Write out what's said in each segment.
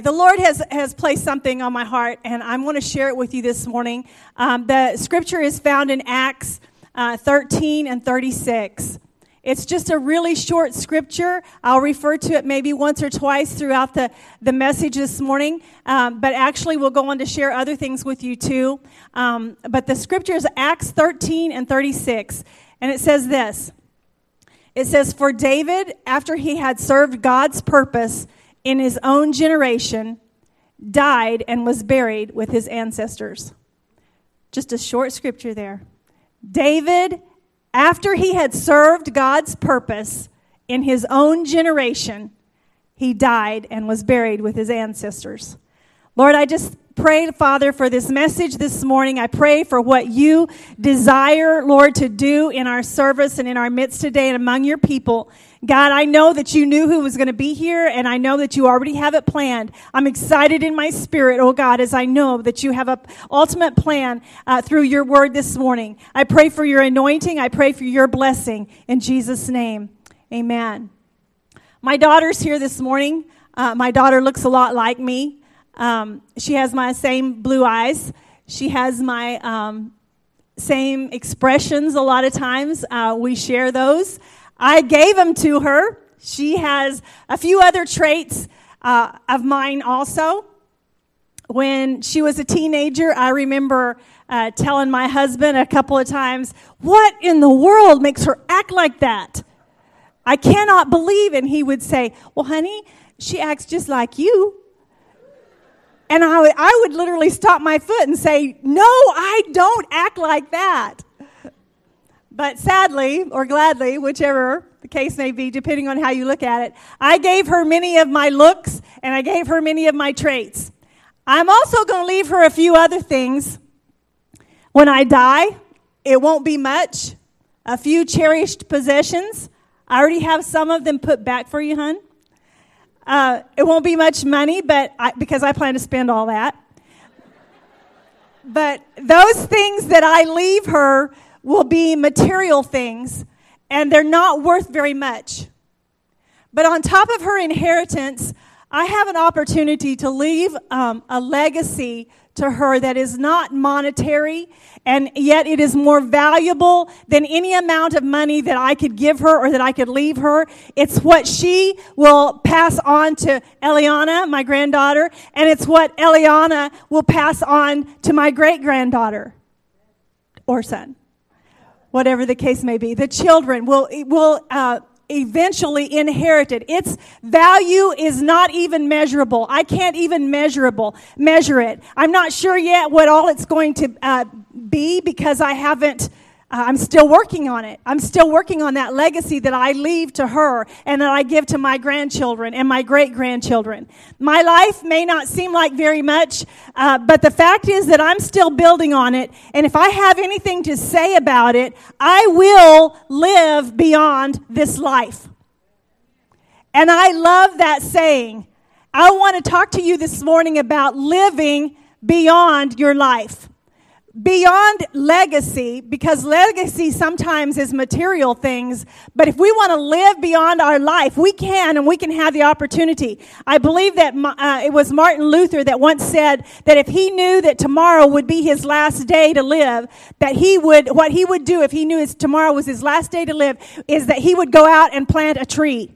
The Lord has, has placed something on my heart, and I'm going to share it with you this morning. Um, the scripture is found in Acts uh, 13 and 36. It's just a really short scripture. I'll refer to it maybe once or twice throughout the, the message this morning, um, but actually, we'll go on to share other things with you too. Um, but the scripture is Acts 13 and 36, and it says this It says, For David, after he had served God's purpose, in his own generation, died and was buried with his ancestors. Just a short scripture there. David, after he had served God's purpose in his own generation, he died and was buried with his ancestors. Lord, I just pray, Father, for this message this morning. I pray for what you desire, Lord, to do in our service and in our midst today and among your people. God, I know that you knew who was going to be here, and I know that you already have it planned. I'm excited in my spirit, oh God, as I know that you have an ultimate plan uh, through your word this morning. I pray for your anointing. I pray for your blessing. In Jesus' name, amen. My daughter's here this morning. Uh, my daughter looks a lot like me. Um, she has my same blue eyes. She has my um, same expressions a lot of times. Uh, we share those. I gave them to her. She has a few other traits uh, of mine also. When she was a teenager, I remember uh, telling my husband a couple of times, What in the world makes her act like that? I cannot believe. And he would say, Well, honey, she acts just like you. And I would, I would literally stop my foot and say, No, I don't act like that. But sadly, or gladly, whichever the case may be, depending on how you look at it, I gave her many of my looks and I gave her many of my traits. I'm also going to leave her a few other things. When I die, it won't be much. A few cherished possessions. I already have some of them put back for you, hun. Uh, it won't be much money, but I, because I plan to spend all that. But those things that I leave her will be material things, and they're not worth very much. But on top of her inheritance, I have an opportunity to leave um, a legacy to her that is not monetary, and yet it is more valuable than any amount of money that I could give her or that I could leave her. It's what she will pass on to Eliana, my granddaughter, and it's what Eliana will pass on to my great granddaughter or son whatever the case may be. The children will, will uh, eventually inherit it. Its value is not even measurable. I can't even measurable measure it. I'm not sure yet what all it's going to uh, be because I haven't I'm still working on it. I'm still working on that legacy that I leave to her and that I give to my grandchildren and my great grandchildren. My life may not seem like very much, uh, but the fact is that I'm still building on it. And if I have anything to say about it, I will live beyond this life. And I love that saying. I want to talk to you this morning about living beyond your life beyond legacy, because legacy sometimes is material things, but if we want to live beyond our life, we can and we can have the opportunity. I believe that uh, it was Martin Luther that once said that if he knew that tomorrow would be his last day to live, that he would, what he would do if he knew his, tomorrow was his last day to live, is that he would go out and plant a tree.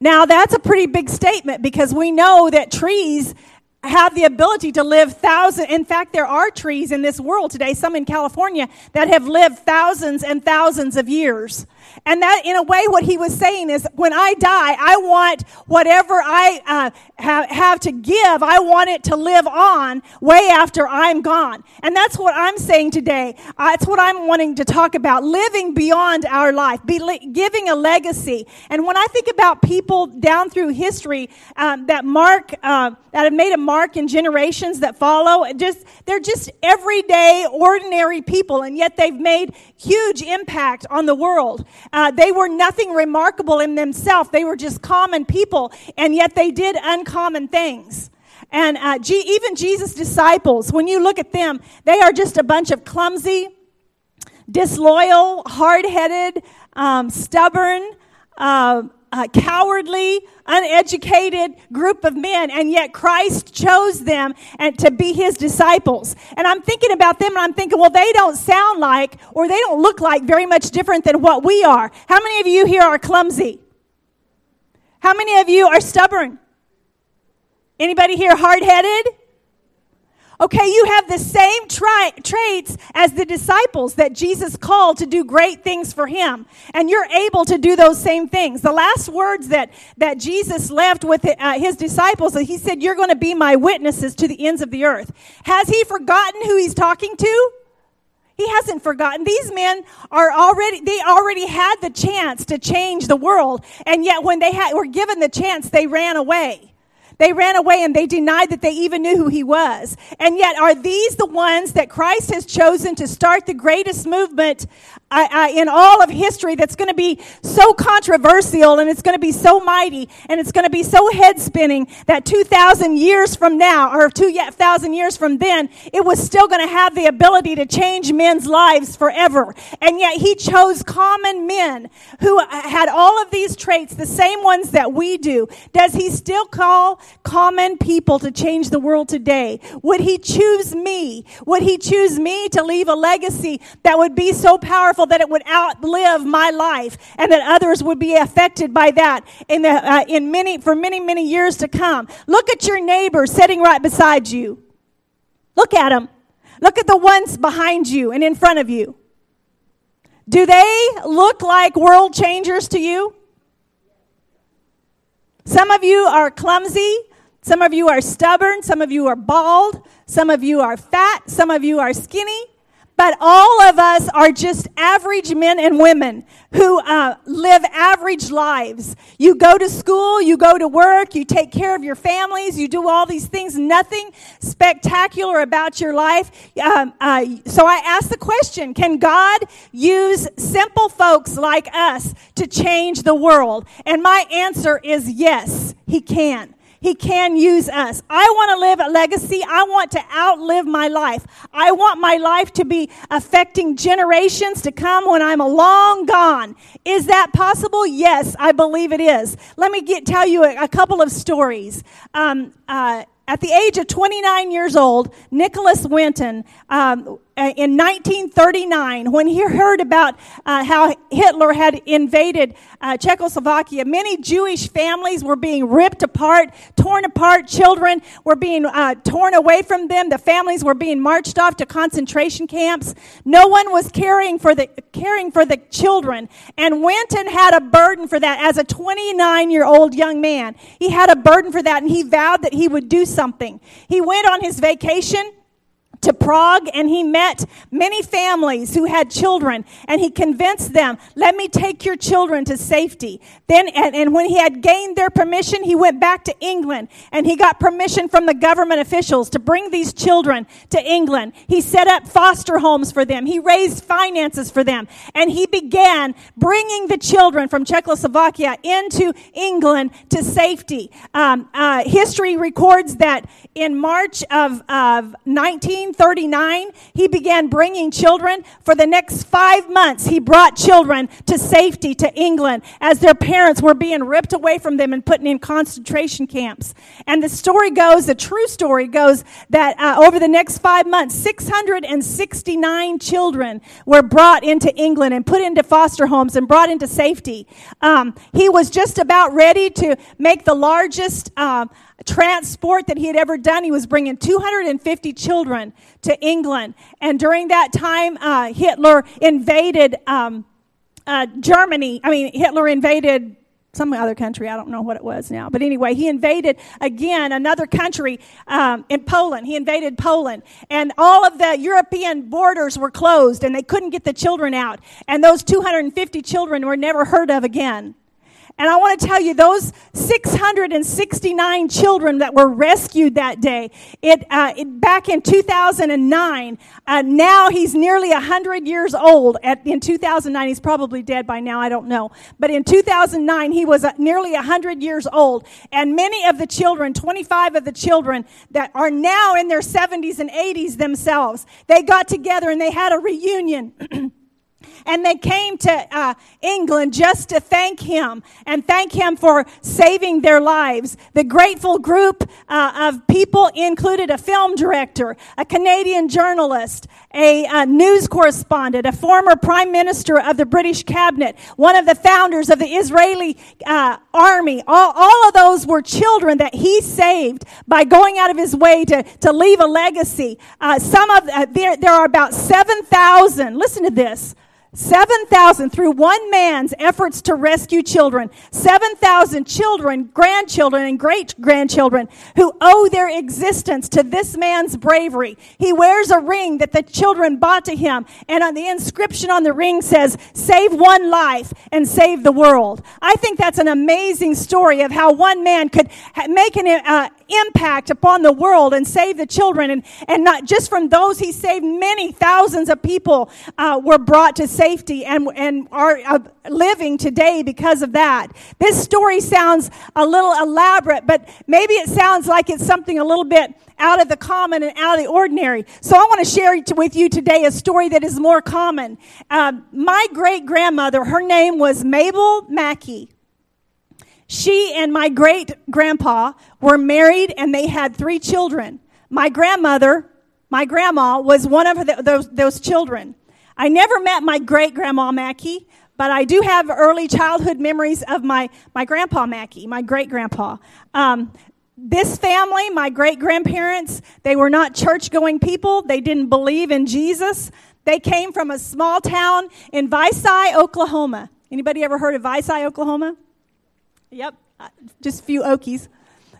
Now, that's a pretty big statement because we know that trees have the ability to live thousands. In fact, there are trees in this world today, some in California, that have lived thousands and thousands of years. And that, in a way, what he was saying is, when I die, I want whatever I uh, have, have to give, I want it to live on way after I'm gone. And that's what I'm saying today. Uh, it's what I'm wanting to talk about living beyond our life, be giving a legacy. And when I think about people down through history um, that mark, uh, that have made a mark in generations that follow, just they're just everyday, ordinary people, and yet they've made huge impact on the world. Uh, they were nothing remarkable in themselves. They were just common people, and yet they did uncommon things. And uh, G- even Jesus' disciples, when you look at them, they are just a bunch of clumsy, disloyal, hard headed, um, stubborn, uh, uh, cowardly, uneducated group of men, and yet Christ chose them and to be his disciples. And I'm thinking about them, and I'm thinking, well, they don't sound like or they don't look like very much different than what we are. How many of you here are clumsy? How many of you are stubborn? Anybody here hard headed? Okay, you have the same tri- traits as the disciples that Jesus called to do great things for him. And you're able to do those same things. The last words that, that Jesus left with uh, his disciples, he said, You're going to be my witnesses to the ends of the earth. Has he forgotten who he's talking to? He hasn't forgotten. These men are already, they already had the chance to change the world. And yet when they had, were given the chance, they ran away. They ran away and they denied that they even knew who he was. And yet, are these the ones that Christ has chosen to start the greatest movement uh, uh, in all of history that's going to be so controversial and it's going to be so mighty and it's going to be so head spinning that 2,000 years from now or 2,000 years from then, it was still going to have the ability to change men's lives forever. And yet, he chose common men who had all of these traits, the same ones that we do. Does he still call common people to change the world today? Would he choose me? Would he choose me to leave a legacy that would be so powerful that it would outlive my life and that others would be affected by that in the, uh, in many, for many, many years to come? Look at your neighbor sitting right beside you. Look at them. Look at the ones behind you and in front of you. Do they look like world changers to you? Some of you are clumsy. Some of you are stubborn. Some of you are bald. Some of you are fat. Some of you are skinny. But all of us are just average men and women who uh, live average lives. You go to school, you go to work, you take care of your families, you do all these things. Nothing spectacular about your life. Um, uh, so I ask the question Can God use simple folks like us to change the world? And my answer is yes, He can. He can use us. I want to live a legacy. I want to outlive my life. I want my life to be affecting generations to come when I'm a long gone. Is that possible? Yes, I believe it is. Let me get, tell you a, a couple of stories. Um, uh, at the age of 29 years old, Nicholas Winton, um, in 1939, when he heard about uh, how Hitler had invaded uh, Czechoslovakia, many Jewish families were being ripped apart, torn apart. Children were being uh, torn away from them. The families were being marched off to concentration camps. No one was caring for the caring for the children, and Winton had a burden for that. As a 29 year old young man, he had a burden for that, and he vowed that he would do something. He went on his vacation to Prague and he met many families who had children and he convinced them, let me take your children to safety. Then, and, and, when he had gained their permission, he went back to England and he got permission from the government officials to bring these children to England. He set up foster homes for them. He raised finances for them and he began bringing the children from Czechoslovakia into England to safety. Um, uh, history records that in March of, of 19 1939, he began bringing children. For the next five months, he brought children to safety to England as their parents were being ripped away from them and put in concentration camps. And the story goes, the true story goes, that uh, over the next five months, 669 children were brought into England and put into foster homes and brought into safety. Um, he was just about ready to make the largest. Uh, transport that he had ever done. He was bringing 250 children to England. And during that time, uh, Hitler invaded um, uh, Germany. I mean, Hitler invaded some other country. I don't know what it was now. But anyway, he invaded again another country um, in Poland. He invaded Poland. And all of the European borders were closed and they couldn't get the children out. And those 250 children were never heard of again. And I want to tell you, those 669 children that were rescued that day, it, uh, it back in 2009, uh, now he's nearly 100 years old. At, in 2009, he's probably dead by now, I don't know. But in 2009, he was uh, nearly 100 years old. And many of the children, 25 of the children that are now in their 70s and 80s themselves, they got together and they had a reunion. and they came to uh, England just to thank him and thank him for saving their lives. The grateful group uh, of people included a film director, a Canadian journalist, a, a, news correspondent, a former prime minister of the British cabinet, one of the founders of the Israeli uh, army. All, all of those were children that he saved by going out of his way to, to leave a legacy. Uh, some of uh, there, there are about 7,000. Listen to this. 7,000 through one man's efforts to rescue children. 7,000 children, grandchildren, and great grandchildren who owe their existence to this man's bravery. He wears a ring that the children bought to him, and on the inscription on the ring says, Save one life and save the world. I think that's an amazing story of how one man could make an uh, impact upon the world and save the children. And, and not just from those he saved, many thousands of people uh, were brought to safety and, and are uh, living today because of that. This story sounds a little elaborate, but maybe it sounds like it's something a little bit out of the common and out of the ordinary. So I want to share with you today a story that is more common. Uh, my great grandmother, her name was Mabel Mackey. She and my great grandpa were married and they had three children. My grandmother, my grandma, was one of the, those, those children. I never met my great grandma Mackey, but I do have early childhood memories of my, my grandpa Mackey, my great grandpa. Um, this family, my great grandparents, they were not church going people. They didn't believe in Jesus. They came from a small town in Vici, Oklahoma. Anybody ever heard of Vici, Oklahoma? Yep, uh, just a few Okies.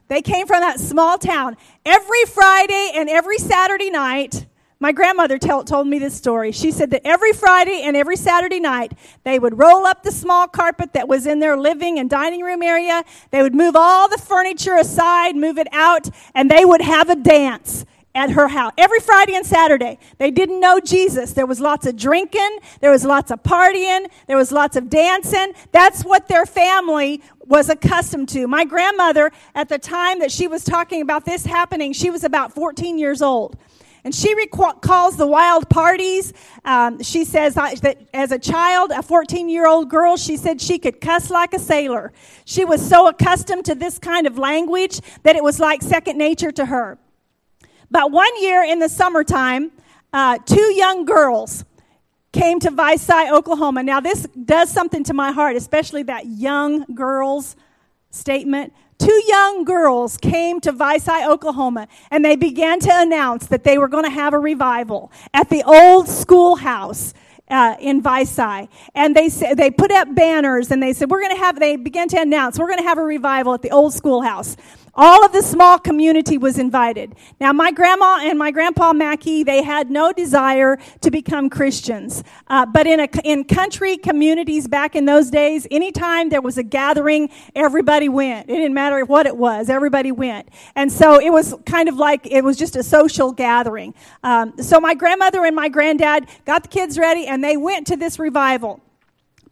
They came from that small town. Every Friday and every Saturday night, my grandmother tell, told me this story. She said that every Friday and every Saturday night, they would roll up the small carpet that was in their living and dining room area. They would move all the furniture aside, move it out, and they would have a dance at her house every Friday and Saturday. They didn't know Jesus. There was lots of drinking, there was lots of partying, there was lots of dancing. That's what their family was accustomed to. My grandmother, at the time that she was talking about this happening, she was about 14 years old. And she recalls the wild parties. Um, she says that as a child, a 14 year old girl, she said she could cuss like a sailor. She was so accustomed to this kind of language that it was like second nature to her. But one year in the summertime, uh, two young girls came to Vici, Oklahoma. Now, this does something to my heart, especially that young girls statement. Two young girls came to Vici, Oklahoma, and they began to announce that they were going to have a revival at the old schoolhouse. Uh, in Vici, and they said they put up banners, and they said we're going to have. They began to announce we're going to have a revival at the old schoolhouse. All of the small community was invited. Now, my grandma and my grandpa Mackey, they had no desire to become Christians. Uh, but in, a, in country communities back in those days, anytime there was a gathering, everybody went. It didn't matter what it was, everybody went. And so it was kind of like it was just a social gathering. Um, so my grandmother and my granddad got the kids ready and they went to this revival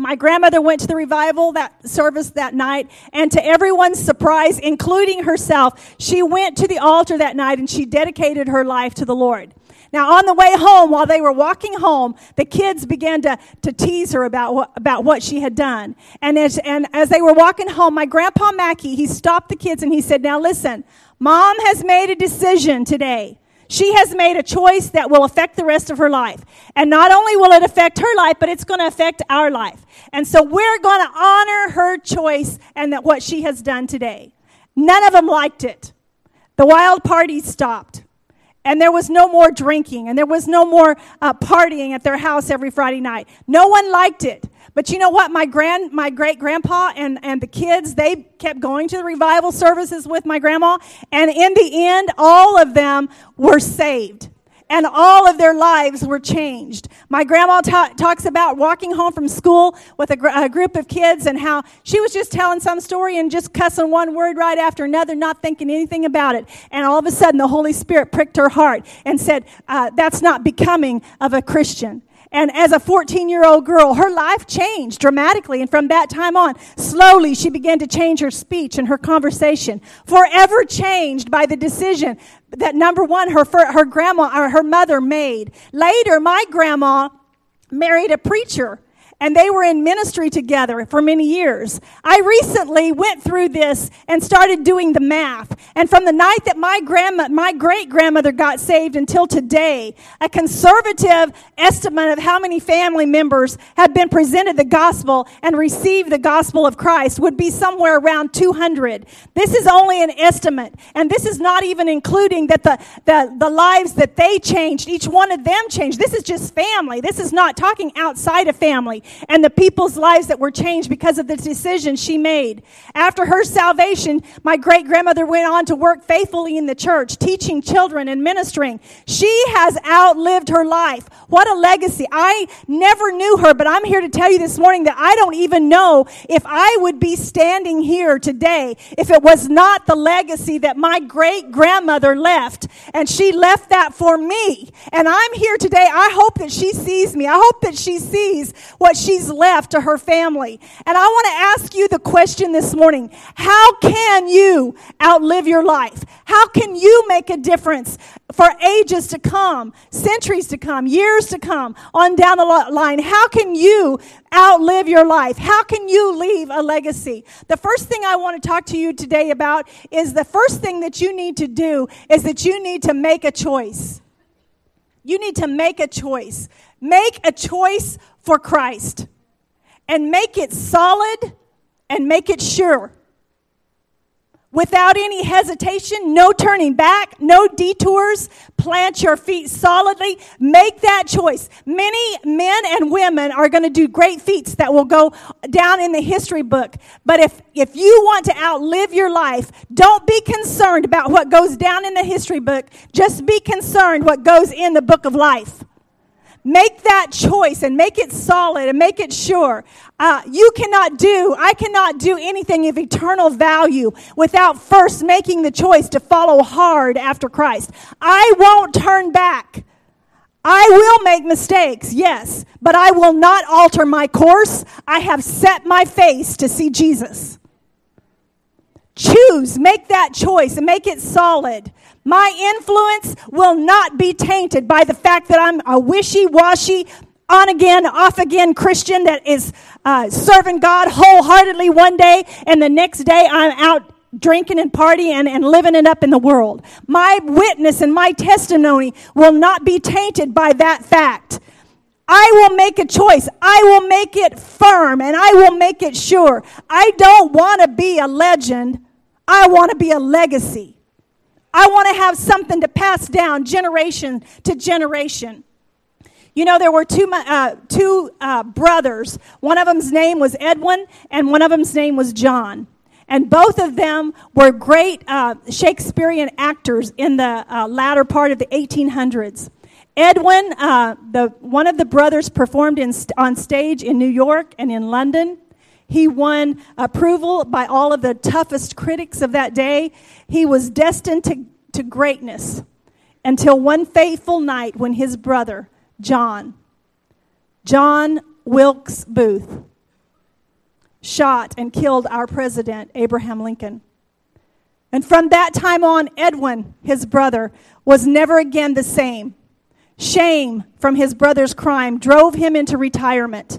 my grandmother went to the revival that service that night and to everyone's surprise including herself she went to the altar that night and she dedicated her life to the lord now on the way home while they were walking home the kids began to, to tease her about what, about what she had done and as, and as they were walking home my grandpa mackey he stopped the kids and he said now listen mom has made a decision today she has made a choice that will affect the rest of her life. And not only will it affect her life, but it's going to affect our life. And so we're going to honor her choice and that what she has done today. None of them liked it. The wild party stopped. And there was no more drinking, and there was no more uh, partying at their house every Friday night. No one liked it. But you know what? My grand, my great grandpa and, and the kids, they kept going to the revival services with my grandma. And in the end, all of them were saved and all of their lives were changed. My grandma ta- talks about walking home from school with a, gr- a, group of kids and how she was just telling some story and just cussing one word right after another, not thinking anything about it. And all of a sudden, the Holy Spirit pricked her heart and said, uh, That's not becoming of a Christian. And as a 14 year old girl, her life changed dramatically. And from that time on, slowly she began to change her speech and her conversation, forever changed by the decision that number one, her, her grandma or her mother made. Later, my grandma married a preacher and they were in ministry together for many years. I recently went through this and started doing the math. And from the night that my grandma, my great grandmother got saved until today, a conservative estimate of how many family members have been presented the gospel and received the gospel of Christ would be somewhere around 200. This is only an estimate. And this is not even including that the, the, the lives that they changed, each one of them changed. This is just family. This is not talking outside of family and the people's lives that were changed because of the decision she made. After her salvation, my great grandmother went on to work faithfully in the church, teaching children and ministering. She has outlived her life. What a legacy. I never knew her, but I'm here to tell you this morning that I don't even know if I would be standing here today if it was not the legacy that my great grandmother left. And she left that for me. And I'm here today. I hope that she sees me. I hope that she sees what she's left to her family. And I want to ask you the question this morning How can you outlive your life? How can you make a difference for ages to come, centuries to come, years to come, on down the line? How can you outlive your life? How can you leave a legacy? The first thing I want to talk to you today about is the first thing that you need to do is that you need to make a choice. You need to make a choice. Make a choice for Christ and make it solid and make it sure. Without any hesitation, no turning back, no detours. Plant your feet solidly. Make that choice. Many men and women are going to do great feats that will go down in the history book. But if, if you want to outlive your life, don't be concerned about what goes down in the history book. Just be concerned what goes in the book of life. Make that choice and make it solid and make it sure. Uh, you cannot do, I cannot do anything of eternal value without first making the choice to follow hard after Christ. I won't turn back. I will make mistakes, yes, but I will not alter my course. I have set my face to see Jesus. Choose, make that choice, and make it solid. My influence will not be tainted by the fact that I'm a wishy washy, on again, off again Christian that is uh, serving God wholeheartedly one day, and the next day I'm out drinking and partying and, and living it up in the world. My witness and my testimony will not be tainted by that fact. I will make a choice. I will make it firm and I will make it sure. I don't want to be a legend. I want to be a legacy. I want to have something to pass down generation to generation. You know, there were two, uh, two uh, brothers. One of them's name was Edwin, and one of them's name was John. And both of them were great uh, Shakespearean actors in the uh, latter part of the 1800s. Edwin, uh, the, one of the brothers, performed in, on stage in New York and in London. He won approval by all of the toughest critics of that day. He was destined to, to greatness until one fateful night when his brother, John, John Wilkes Booth, shot and killed our president, Abraham Lincoln. And from that time on, Edwin, his brother, was never again the same. Shame from his brother's crime drove him into retirement.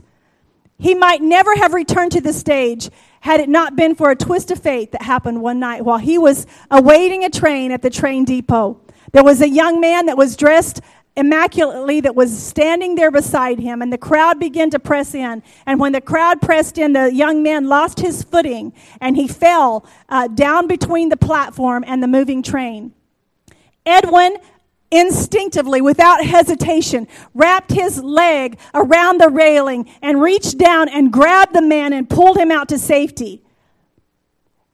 He might never have returned to the stage had it not been for a twist of fate that happened one night while he was awaiting a train at the train depot. There was a young man that was dressed immaculately that was standing there beside him, and the crowd began to press in. And when the crowd pressed in, the young man lost his footing and he fell uh, down between the platform and the moving train. Edwin instinctively, without hesitation, wrapped his leg around the railing and reached down and grabbed the man and pulled him out to safety.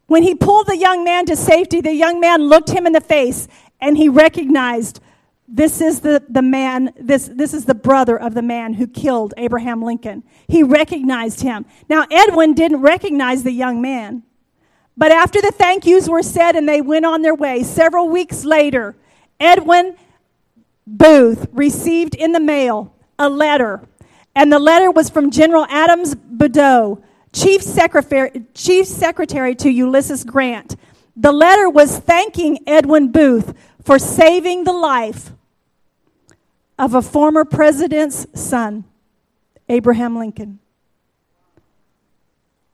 When he pulled the young man to safety, the young man looked him in the face and he recognized this is the, the man, this, this is the brother of the man who killed Abraham Lincoln. He recognized him. Now, Edwin didn't recognize the young man. But after the thank yous were said and they went on their way, several weeks later, Edwin Booth received in the mail a letter, and the letter was from General Adams Badeau, Chief Secretary, Chief Secretary to Ulysses Grant. The letter was thanking Edwin Booth for saving the life of a former president's son. Abraham Lincoln.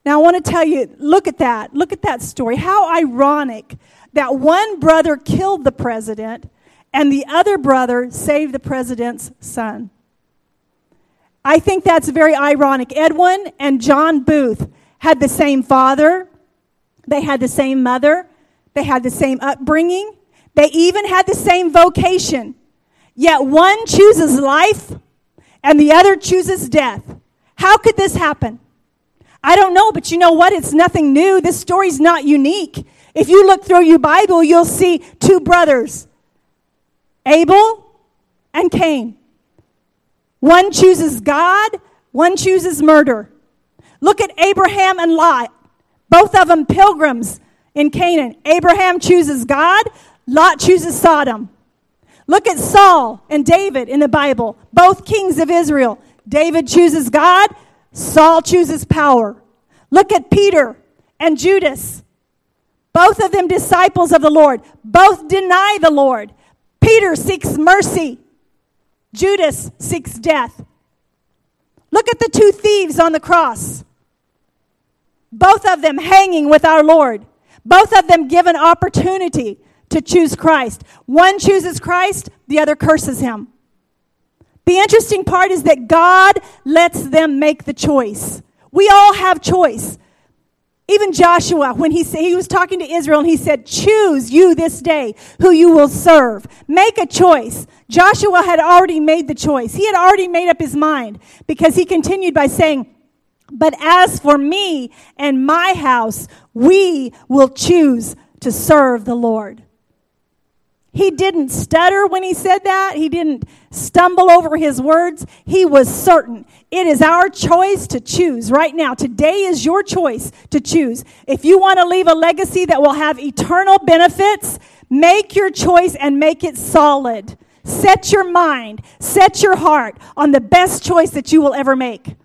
Now, I want to tell you look at that. Look at that story. How ironic that one brother killed the president and the other brother saved the president's son. I think that's very ironic. Edwin and John Booth had the same father, they had the same mother, they had the same upbringing, they even had the same vocation. Yet one chooses life and the other chooses death. How could this happen? I don't know, but you know what? It's nothing new. This story's not unique. If you look through your Bible, you'll see two brothers Abel and Cain. One chooses God, one chooses murder. Look at Abraham and Lot, both of them pilgrims in Canaan. Abraham chooses God, Lot chooses Sodom. Look at Saul and David in the Bible, both kings of Israel. David chooses God, Saul chooses power. Look at Peter and Judas, both of them disciples of the Lord. Both deny the Lord. Peter seeks mercy, Judas seeks death. Look at the two thieves on the cross. Both of them hanging with our Lord. Both of them given opportunity to choose Christ. One chooses Christ, the other curses him. The interesting part is that God lets them make the choice. We all have choice. Even Joshua, when he, he was talking to Israel and he said, Choose you this day who you will serve. Make a choice. Joshua had already made the choice. He had already made up his mind because he continued by saying, But as for me and my house, we will choose to serve the Lord. He didn't stutter when he said that. He didn't stumble over his words. He was certain. It is our choice to choose right now. Today is your choice to choose. If you want to leave a legacy that will have eternal benefits, make your choice and make it solid. Set your mind, set your heart on the best choice that you will ever make.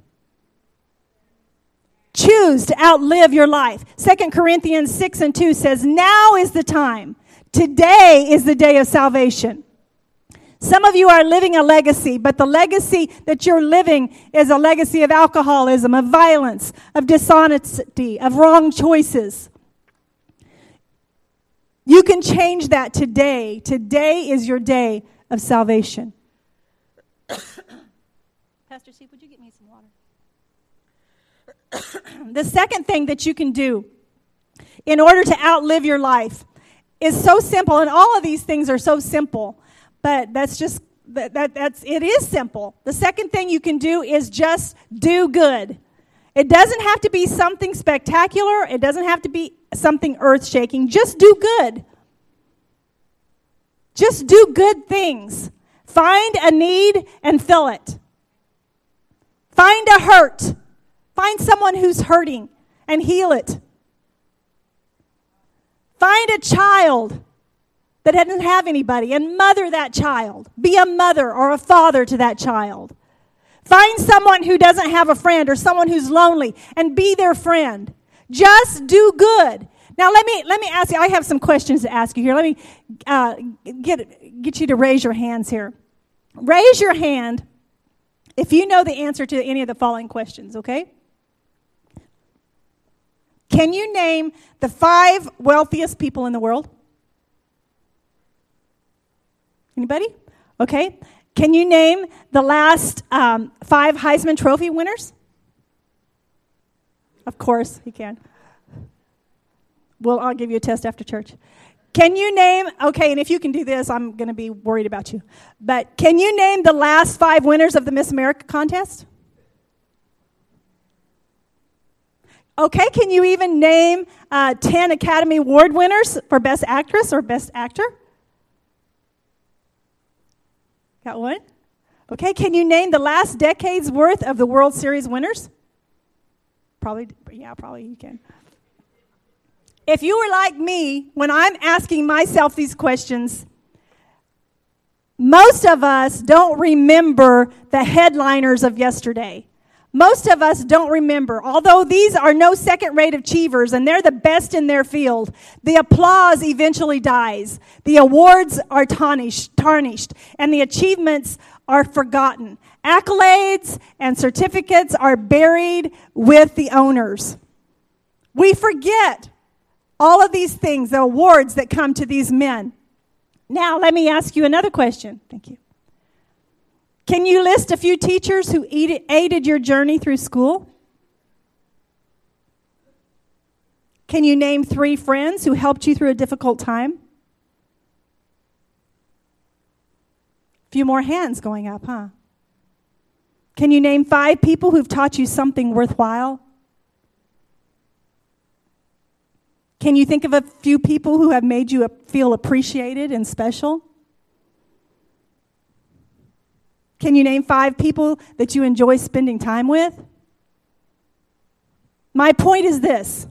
Choose to outlive your life. Second Corinthians 6 and 2 says, Now is the time Today is the day of salvation. Some of you are living a legacy, but the legacy that you're living is a legacy of alcoholism, of violence, of dishonesty, of wrong choices. You can change that today. Today is your day of salvation. Pastor Steve, would you get me some water? the second thing that you can do in order to outlive your life is so simple, and all of these things are so simple, but that's just that, that that's it is simple. The second thing you can do is just do good. It doesn't have to be something spectacular. It doesn't have to be something earth shaking. Just do good. Just do good things. Find a need and fill it. Find a hurt. Find someone who's hurting and heal it. Find a child that doesn't have anybody and mother that child. Be a mother or a father to that child. Find someone who doesn't have a friend or someone who's lonely and be their friend. Just do good. Now let me let me ask you. I have some questions to ask you here. Let me uh, get get you to raise your hands here. Raise your hand if you know the answer to any of the following questions. Okay. Can you name the five wealthiest people in the world? Anybody? Okay. Can you name the last um, five Heisman Trophy winners? Of course, you can. Well, I'll give you a test after church. Can you name, okay, and if you can do this, I'm going to be worried about you. But can you name the last five winners of the Miss America contest? Okay, can you even name uh, 10 Academy Award winners for Best Actress or Best Actor? Got one? Okay, can you name the last decade's worth of the World Series winners? Probably, yeah, probably you can. If you were like me, when I'm asking myself these questions, most of us don't remember the headliners of yesterday. Most of us don't remember. Although these are no second rate achievers and they're the best in their field, the applause eventually dies. The awards are tarnished, tarnished and the achievements are forgotten. Accolades and certificates are buried with the owners. We forget all of these things, the awards that come to these men. Now, let me ask you another question. Thank you. Can you list a few teachers who aided your journey through school? Can you name three friends who helped you through a difficult time? A few more hands going up, huh? Can you name five people who've taught you something worthwhile? Can you think of a few people who have made you feel appreciated and special? Can you name five people that you enjoy spending time with? My point is this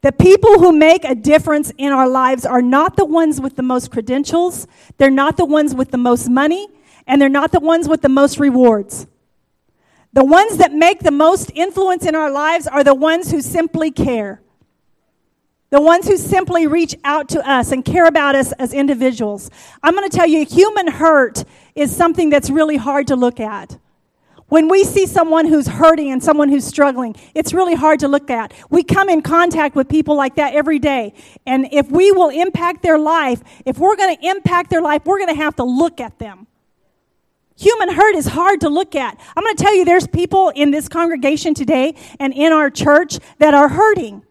the people who make a difference in our lives are not the ones with the most credentials, they're not the ones with the most money, and they're not the ones with the most rewards. The ones that make the most influence in our lives are the ones who simply care. The ones who simply reach out to us and care about us as individuals. I'm going to tell you, human hurt is something that's really hard to look at. When we see someone who's hurting and someone who's struggling, it's really hard to look at. We come in contact with people like that every day. And if we will impact their life, if we're going to impact their life, we're going to have to look at them. Human hurt is hard to look at. I'm going to tell you, there's people in this congregation today and in our church that are hurting.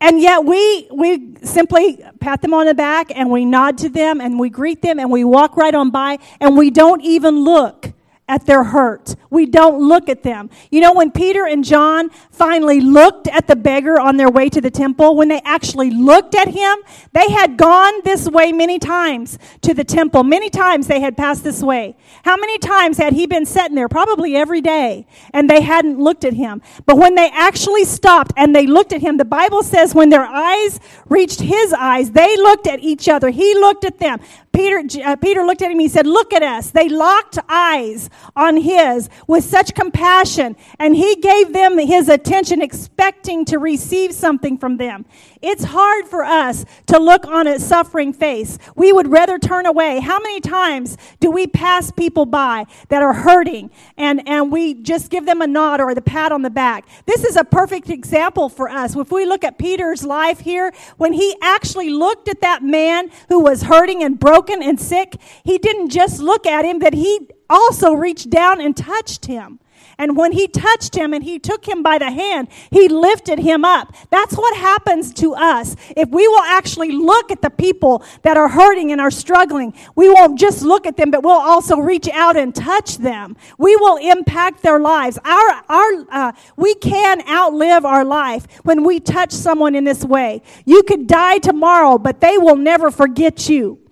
And yet we, we simply pat them on the back and we nod to them and we greet them and we walk right on by and we don't even look at their hurt. We don't look at them. You know, when Peter and John finally looked at the beggar on their way to the temple, when they actually looked at him, they had gone this way many times to the temple. Many times they had passed this way. How many times had he been sitting there? Probably every day. And they hadn't looked at him. But when they actually stopped and they looked at him, the Bible says when their eyes reached his eyes, they looked at each other. He looked at them. Peter, uh, Peter looked at him. He said, Look at us. They locked eyes on his with such compassion, and he gave them his attention, expecting to receive something from them. It's hard for us to look on a suffering face. We would rather turn away. How many times do we pass people by that are hurting and, and we just give them a nod or the pat on the back? This is a perfect example for us. If we look at Peter's life here, when he actually looked at that man who was hurting and broken and sick, he didn't just look at him, but he also reached down and touched him. And when he touched him and he took him by the hand, he lifted him up. That's what happens to us. If we will actually look at the people that are hurting and are struggling, we won't just look at them, but we'll also reach out and touch them. We will impact their lives. Our, our, uh, we can outlive our life when we touch someone in this way. You could die tomorrow, but they will never forget you.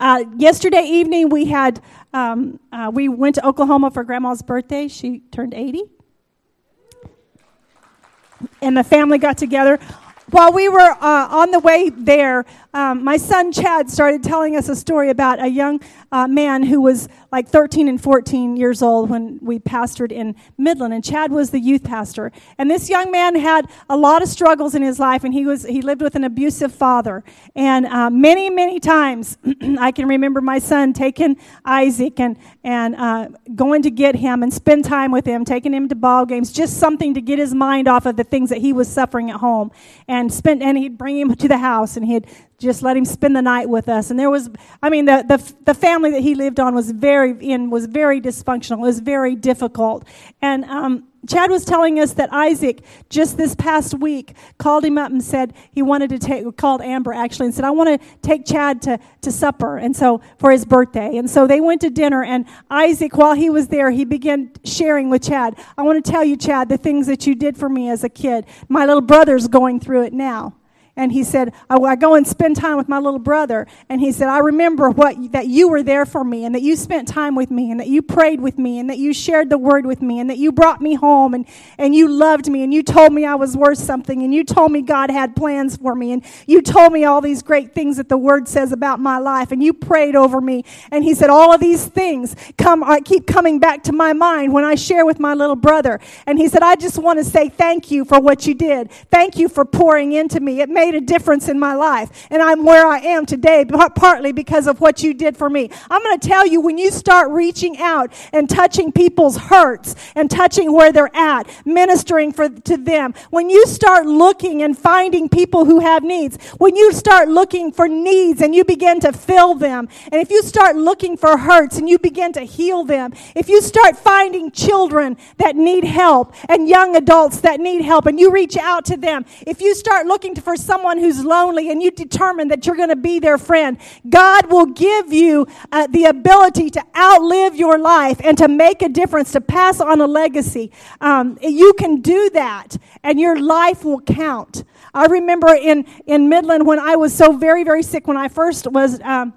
Uh, yesterday evening, we had um, uh, we went to Oklahoma for Grandma's birthday. She turned 80. And the family got together. While we were uh, on the way there, um, my son Chad started telling us a story about a young uh, man who was like 13 and 14 years old when we pastored in Midland, and Chad was the youth pastor. And this young man had a lot of struggles in his life, and he was he lived with an abusive father. And uh, many, many times, I can remember my son taking Isaac and and uh, going to get him and spend time with him, taking him to ball games, just something to get his mind off of the things that he was suffering at home, and spent and he'd bring him to the house, and he'd just let him spend the night with us. And there was, I mean, the, the, the family that he lived on was very, in, was very dysfunctional. It was very difficult. And, um, Chad was telling us that Isaac just this past week called him up and said he wanted to take, called Amber actually and said, I want to take Chad to, to supper and so for his birthday. And so they went to dinner and Isaac, while he was there, he began sharing with Chad, I want to tell you, Chad, the things that you did for me as a kid. My little brother's going through it now. And he said, I, I go and spend time with my little brother. And he said, I remember what, that you were there for me and that you spent time with me and that you prayed with me and that you shared the word with me and that you brought me home and, and you loved me and you told me I was worth something and you told me God had plans for me and you told me all these great things that the word says about my life and you prayed over me. And he said, all of these things come, I keep coming back to my mind when I share with my little brother. And he said, I just want to say thank you for what you did. Thank you for pouring into me. It made a difference in my life. And I'm where I am today, partly because of what you did for me. I'm going to tell you, when you start reaching out and touching people's hurts and touching where they're at, ministering for, to them, when you start looking and finding people who have needs, when you start looking for needs and you begin to fill them, and if you start looking for hurts and you begin to heal them, if you start finding children that need help and young adults that need help and you reach out to them, if you start looking for someone who's lonely and you determine that you're going to be their friend, God will give you uh, the ability to outlive your life and to make a difference, to pass on a legacy. Um, you can do that and your life will count. I remember in, in Midland when I was so very, very sick when I first was um,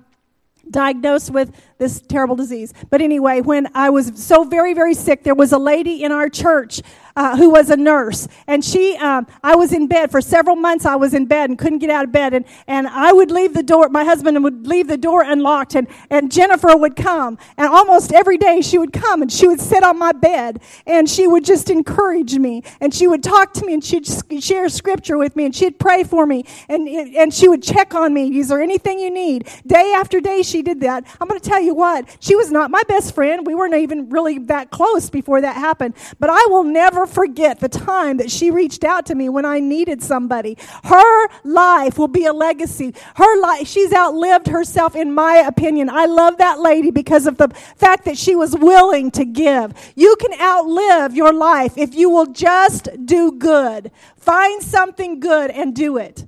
diagnosed with this terrible disease. But anyway, when I was so very, very sick, there was a lady in our church uh, who was a nurse. And she, um, I was in bed for several months. I was in bed and couldn't get out of bed. And, and I would leave the door, my husband would leave the door unlocked. And, and Jennifer would come. And almost every day she would come and she would sit on my bed and she would just encourage me. And she would talk to me and she'd share scripture with me and she'd pray for me. And, and she would check on me. Is there anything you need? Day after day she did that. I'm going to tell you what, she was not my best friend. We weren't even really that close before that happened. But I will never never forget the time that she reached out to me when I needed somebody. Her life will be a legacy. Her life, she's outlived herself, in my opinion. I love that lady because of the fact that she was willing to give. You can outlive your life if you will just do good. Find something good and do it.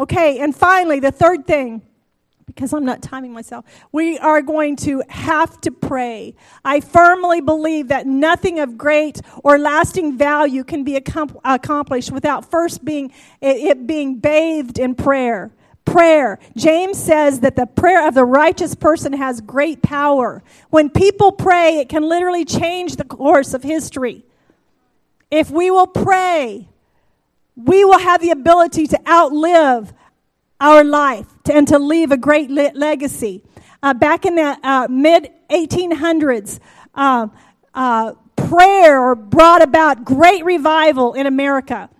Okay, and finally, the third thing because I'm not timing myself. We are going to have to pray. I firmly believe that nothing of great or lasting value can be accomplished without first being it being bathed in prayer. Prayer. James says that the prayer of the righteous person has great power. When people pray, it can literally change the course of history. If we will pray, we will have the ability to outlive our life and to leave a great le- legacy. Uh, back in the uh, mid 1800s, uh, uh, prayer brought about great revival in America.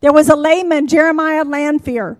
There was a layman, Jeremiah Lanphier,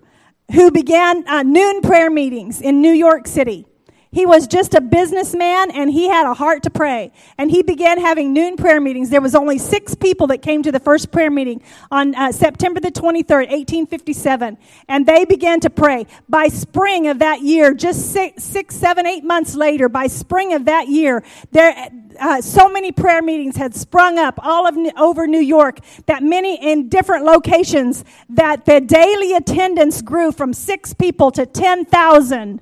who began uh, noon prayer meetings in New York City. He was just a businessman and he had a heart to pray. And he began having noon prayer meetings. There was only six people that came to the first prayer meeting on uh, September the 23rd, 1857. And they began to pray. By spring of that year, just six, six seven, eight months later, by spring of that year, there, uh, so many prayer meetings had sprung up all of over New York that many in different locations that the daily attendance grew from six people to 10,000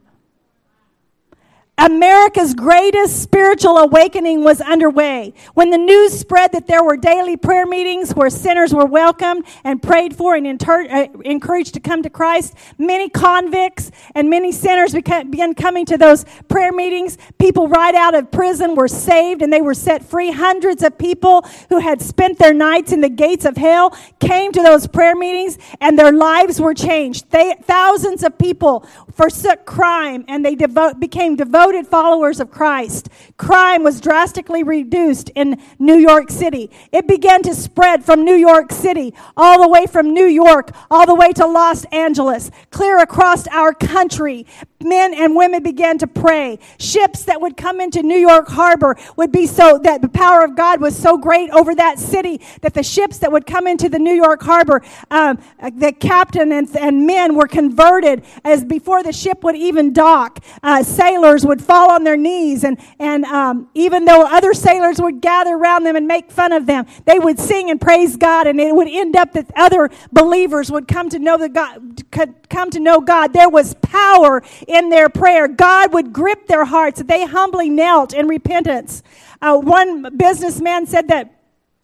America's greatest spiritual awakening was underway. When the news spread that there were daily prayer meetings where sinners were welcomed and prayed for and inter- uh, encouraged to come to Christ, many convicts and many sinners began coming to those prayer meetings. People right out of prison were saved and they were set free. Hundreds of people who had spent their nights in the gates of hell came to those prayer meetings and their lives were changed. They, thousands of people forsook crime and they devote, became devoted devoted followers of Christ. Crime was drastically reduced in New York City. It began to spread from New York City, all the way from New York, all the way to Los Angeles, clear across our country men and women began to pray. Ships that would come into New York Harbor would be so that the power of God was so great over that city that the ships that would come into the New York Harbor, um, the captain and, and, men were converted as before the ship would even dock. Uh, sailors would fall on their knees, and and um, even though other sailors would gather around them and make fun of them, they would sing and praise God, and it would end up that other believers would come to know the God, come to know God. There was power in their prayer, God would grip their hearts. They humbly knelt in repentance. Uh, one businessman said that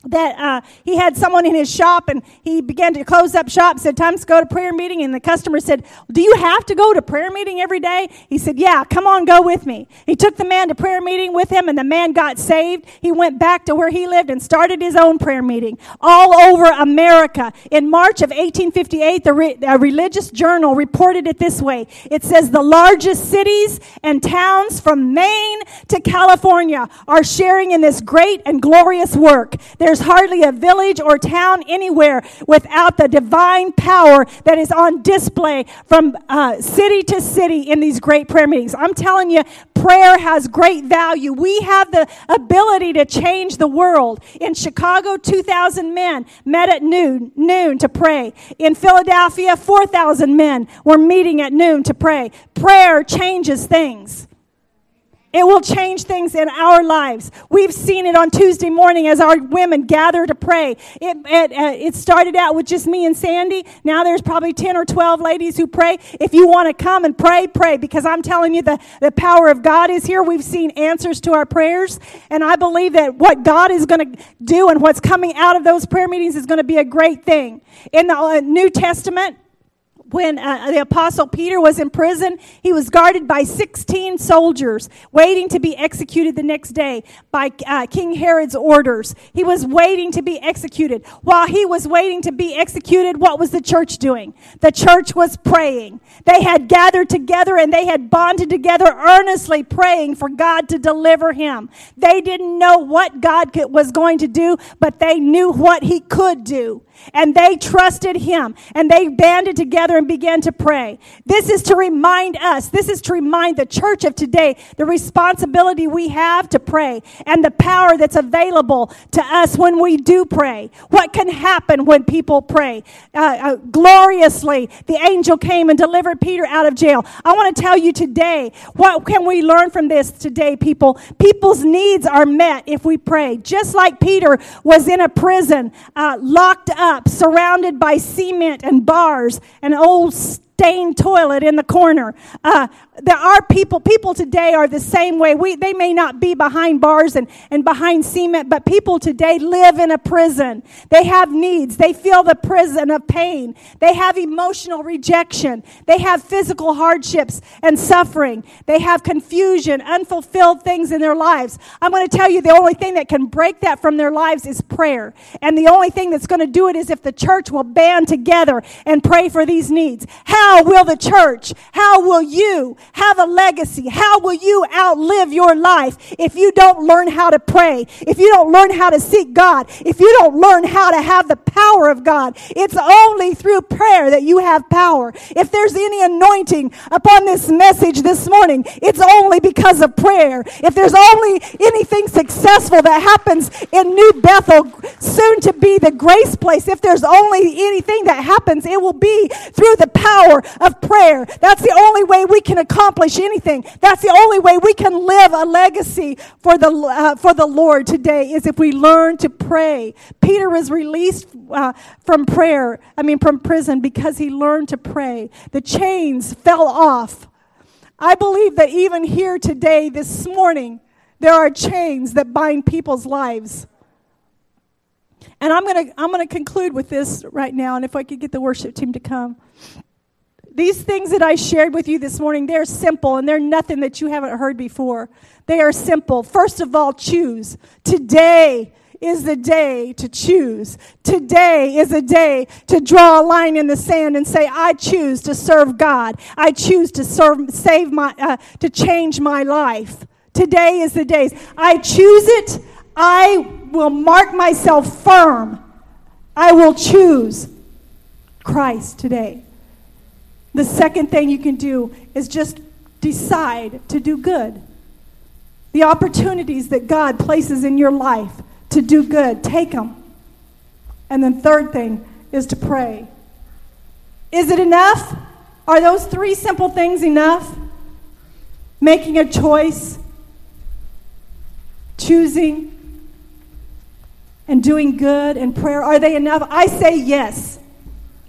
that uh, he had someone in his shop and he began to close up shop said time to go to prayer meeting. And the customer said do you have to go to prayer meeting every day? He said yeah come on go with me. He took the man to prayer meeting with him and the man got saved. He went back to where he lived and started his own prayer meeting all over america. In march of 1858 the re- religious journal reported it this way. It says the largest cities and towns from maine to california are sharing in this great and glorious work. There's there's hardly a village or town anywhere without the divine power that is on display from uh, city to city in these great prayer meetings. I'm telling you, prayer has great value. We have the ability to change the world. In Chicago, 2,000 men met at noon, noon to pray. In Philadelphia, 4,000 men were meeting at noon to pray. Prayer changes things. It will change things in our lives. We've seen it on Tuesday morning as our women gather to pray. It, it, uh, it, started out with just me and Sandy. Now there's probably 10 or 12 ladies who pray. If you want to come and pray, pray because I'm telling you the, the power of God is here. We've seen answers to our prayers. And I believe that what God is going to do and what's coming out of those prayer meetings is going to be a great thing. In the uh, New Testament, when uh, the apostle Peter was in prison, he was guarded by 16 soldiers waiting to be executed the next day by uh, King Herod's orders. He was waiting to be executed. While he was waiting to be executed, what was the church doing? The church was praying. They had gathered together and they had bonded together earnestly praying for God to deliver him. They didn't know what God was going to do, but they knew what he could do and they trusted him and they banded together and began to pray. This is to remind us, this is to remind the church of today the responsibility we have to pray and the power that's available to us when we do pray. What can happen when people pray? Uh, uh, gloriously, the angel came and delivered Peter out of jail. I want to tell you today, what can we learn from this today, people? People's needs are met if we pray. Just like Peter was in a prison, uh, locked up up, surrounded by cement and bars and old stained toilet in the corner. Uh, there are people, people today are the same way. We, they may not be behind bars and, and behind cement, but people today live in a prison. They have needs. They feel the prison of pain. They have emotional rejection. They have physical hardships and suffering. They have confusion, unfulfilled things in their lives. I'm going to tell you the only thing that can break that from their lives is prayer. And the only thing that's going to do it is if the church will band together and pray for these needs. How how will the church, how will you have a legacy? How will you outlive your life if you don't learn how to pray? If you don't learn how to seek God? If you don't learn how to have the power of God? It's only through prayer that you have power. If there's any anointing upon this message this morning, it's only because of prayer. If there's only anything successful that happens in New Bethel, soon to be the grace place, if there's only anything that happens, it will be through the power power of prayer. That's the only way we can accomplish anything. That's the only way we can live a legacy for the, uh, for the Lord today is if we learn to pray. Peter was released uh, from prayer, I mean, from prison because he learned to pray. The chains fell off. I believe that even here today, this morning, there are chains that bind people's lives. And I'm going to I'm going to conclude with this right now and if I could get the worship team to come these things that I shared with you this morning, they're simple and they're nothing that you haven't heard before. They are simple. First of all, choose. Today is the day to choose. Today is a day to draw a line in the sand and say, I choose to serve God. I choose to serve, save my, uh, to change my life. Today is the day. I choose it. I will mark myself firm. I will choose Christ today. The second thing you can do is just decide to do good. The opportunities that God places in your life to do good, take them. And then, third thing is to pray. Is it enough? Are those three simple things enough? Making a choice, choosing, and doing good and prayer, are they enough? I say yes.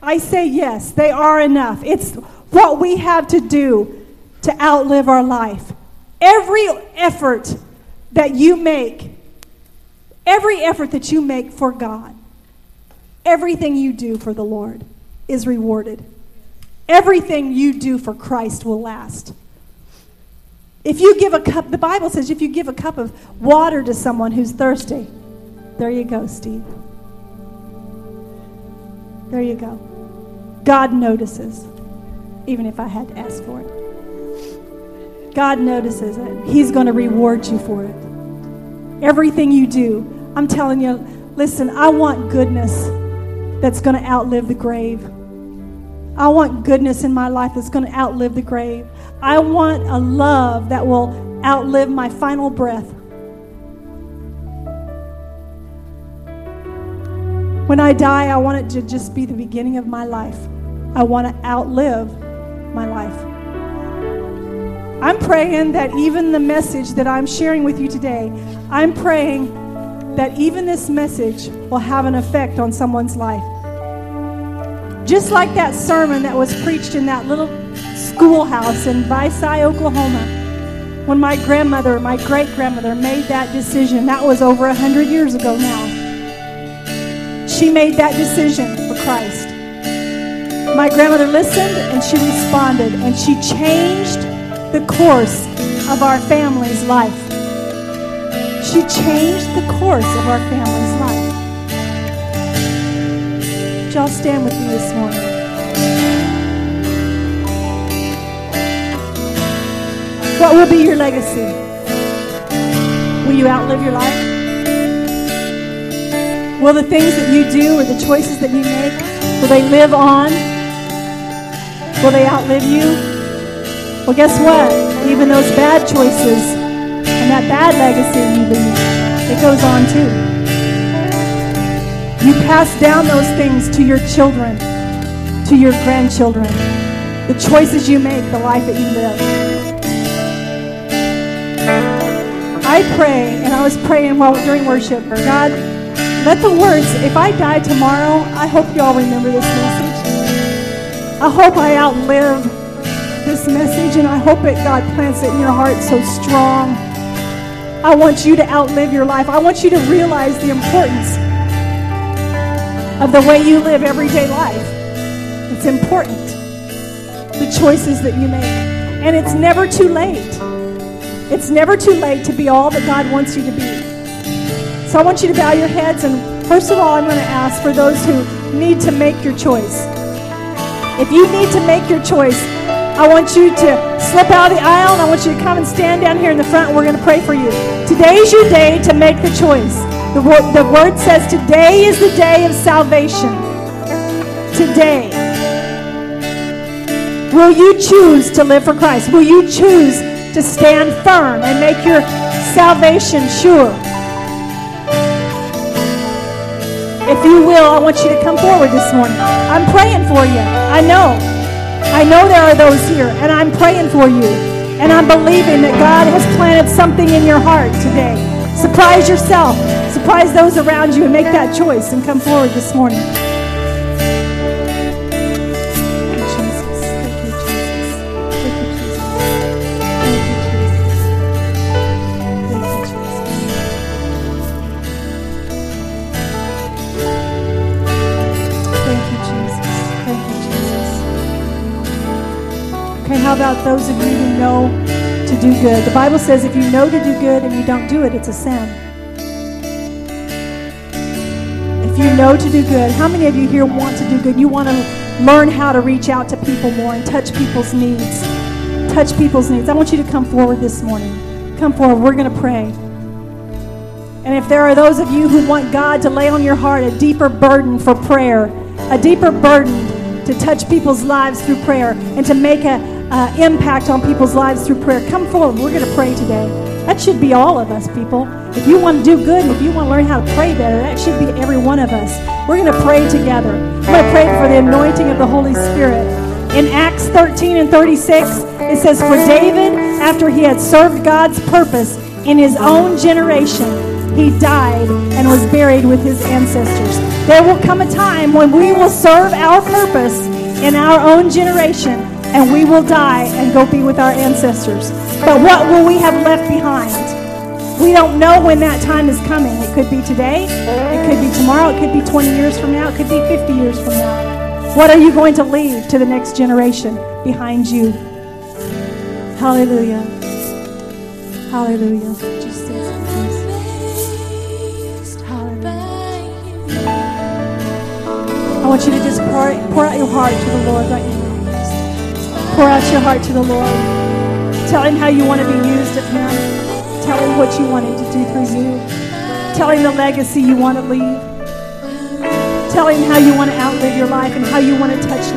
I say yes, they are enough. It's what we have to do to outlive our life. Every effort that you make, Every effort that you make for God, everything you do for the Lord is rewarded. Everything you do for Christ will last. If you give a cup, the Bible says if you give a cup of water to someone who's thirsty, there you go, Steve. There you go. God notices, even if I had to ask for it. God notices it. He's going to reward you for it. Everything you do, I'm telling you, listen, I want goodness that's going to outlive the grave. I want goodness in my life that's going to outlive the grave. I want a love that will outlive my final breath. When I die, I want it to just be the beginning of my life. I want to outlive my life. I'm praying that even the message that I'm sharing with you today, I'm praying that even this message will have an effect on someone's life. Just like that sermon that was preached in that little schoolhouse in Visay, Oklahoma, when my grandmother, my great grandmother, made that decision. That was over a hundred years ago now. She made that decision for Christ. My grandmother listened and she responded, and she changed the course of our family's life. She changed the course of our family's life y'all stand with me this morning? What will be your legacy? Will you outlive your life? Will the things that you do or the choices that you make, will they live on? Will they outlive you? Well, guess what? Even those bad choices and that bad legacy leave, it goes on too. You pass down those things to your children, to your grandchildren. The choices you make, the life that you live. I pray, and I was praying while during worship, God, let the words, if I die tomorrow, I hope you all remember this message. I hope I outlive this message, and I hope it God plants it in your heart so strong. I want you to outlive your life. I want you to realize the importance of the way you live everyday life. It's important. The choices that you make. And it's never too late. It's never too late to be all that God wants you to be. So I want you to bow your heads. And first of all, I'm going to ask for those who need to make your choice. If you need to make your choice, I want you to slip out of the aisle and I want you to come and stand down here in the front. And we're going to pray for you. Today's your day to make the choice. The word, the word says today is the day of salvation. Today. Will you choose to live for Christ? Will you choose to stand firm and make your salvation sure? You will, I want you to come forward this morning. I'm praying for you. I know. I know there are those here, and I'm praying for you. And I'm believing that God has planted something in your heart today. Surprise yourself. Surprise those around you and make that choice and come forward this morning. About those of you who know to do good? The Bible says if you know to do good and you don't do it, it's a sin. If you know to do good, how many of you here want to do good? You want to learn how to reach out to people more and touch people's needs. Touch people's needs. I want you to come forward this morning. Come forward. We're going to pray. And if there are those of you who want God to lay on your heart a deeper burden for prayer, a deeper burden to touch people's lives through prayer and to make an impact on people's lives through prayer, come forward. We're going to pray today. That should be all of us, people. If you want to do good if you want to learn how to pray better, that should be every one of us. We're going to pray together. I'm going to pray for the anointing of the Holy Spirit. In Acts 13 and 36, it says, For David, after he had served God's purpose in his own generation, he died and was buried with his ancestors. There will come a time when we will serve our purpose in our own generation and we will die and go be with our ancestors. But what will we have left behind? We don't know when that time is coming. It could be today, it could be tomorrow, it could be 20 years from now, it could be 50 years from now. What are you going to leave to the next generation behind you? Hallelujah. Hallelujah. Just Hallelujah. I want you to just pour, pour out your heart to the Lord right now. Pour out your heart to the Lord. Tell him how you want to be used of him. Tell him what you want him to do through you. Tell him the legacy you want to leave. Tell him how you want to outlive your life and how you want to touch life.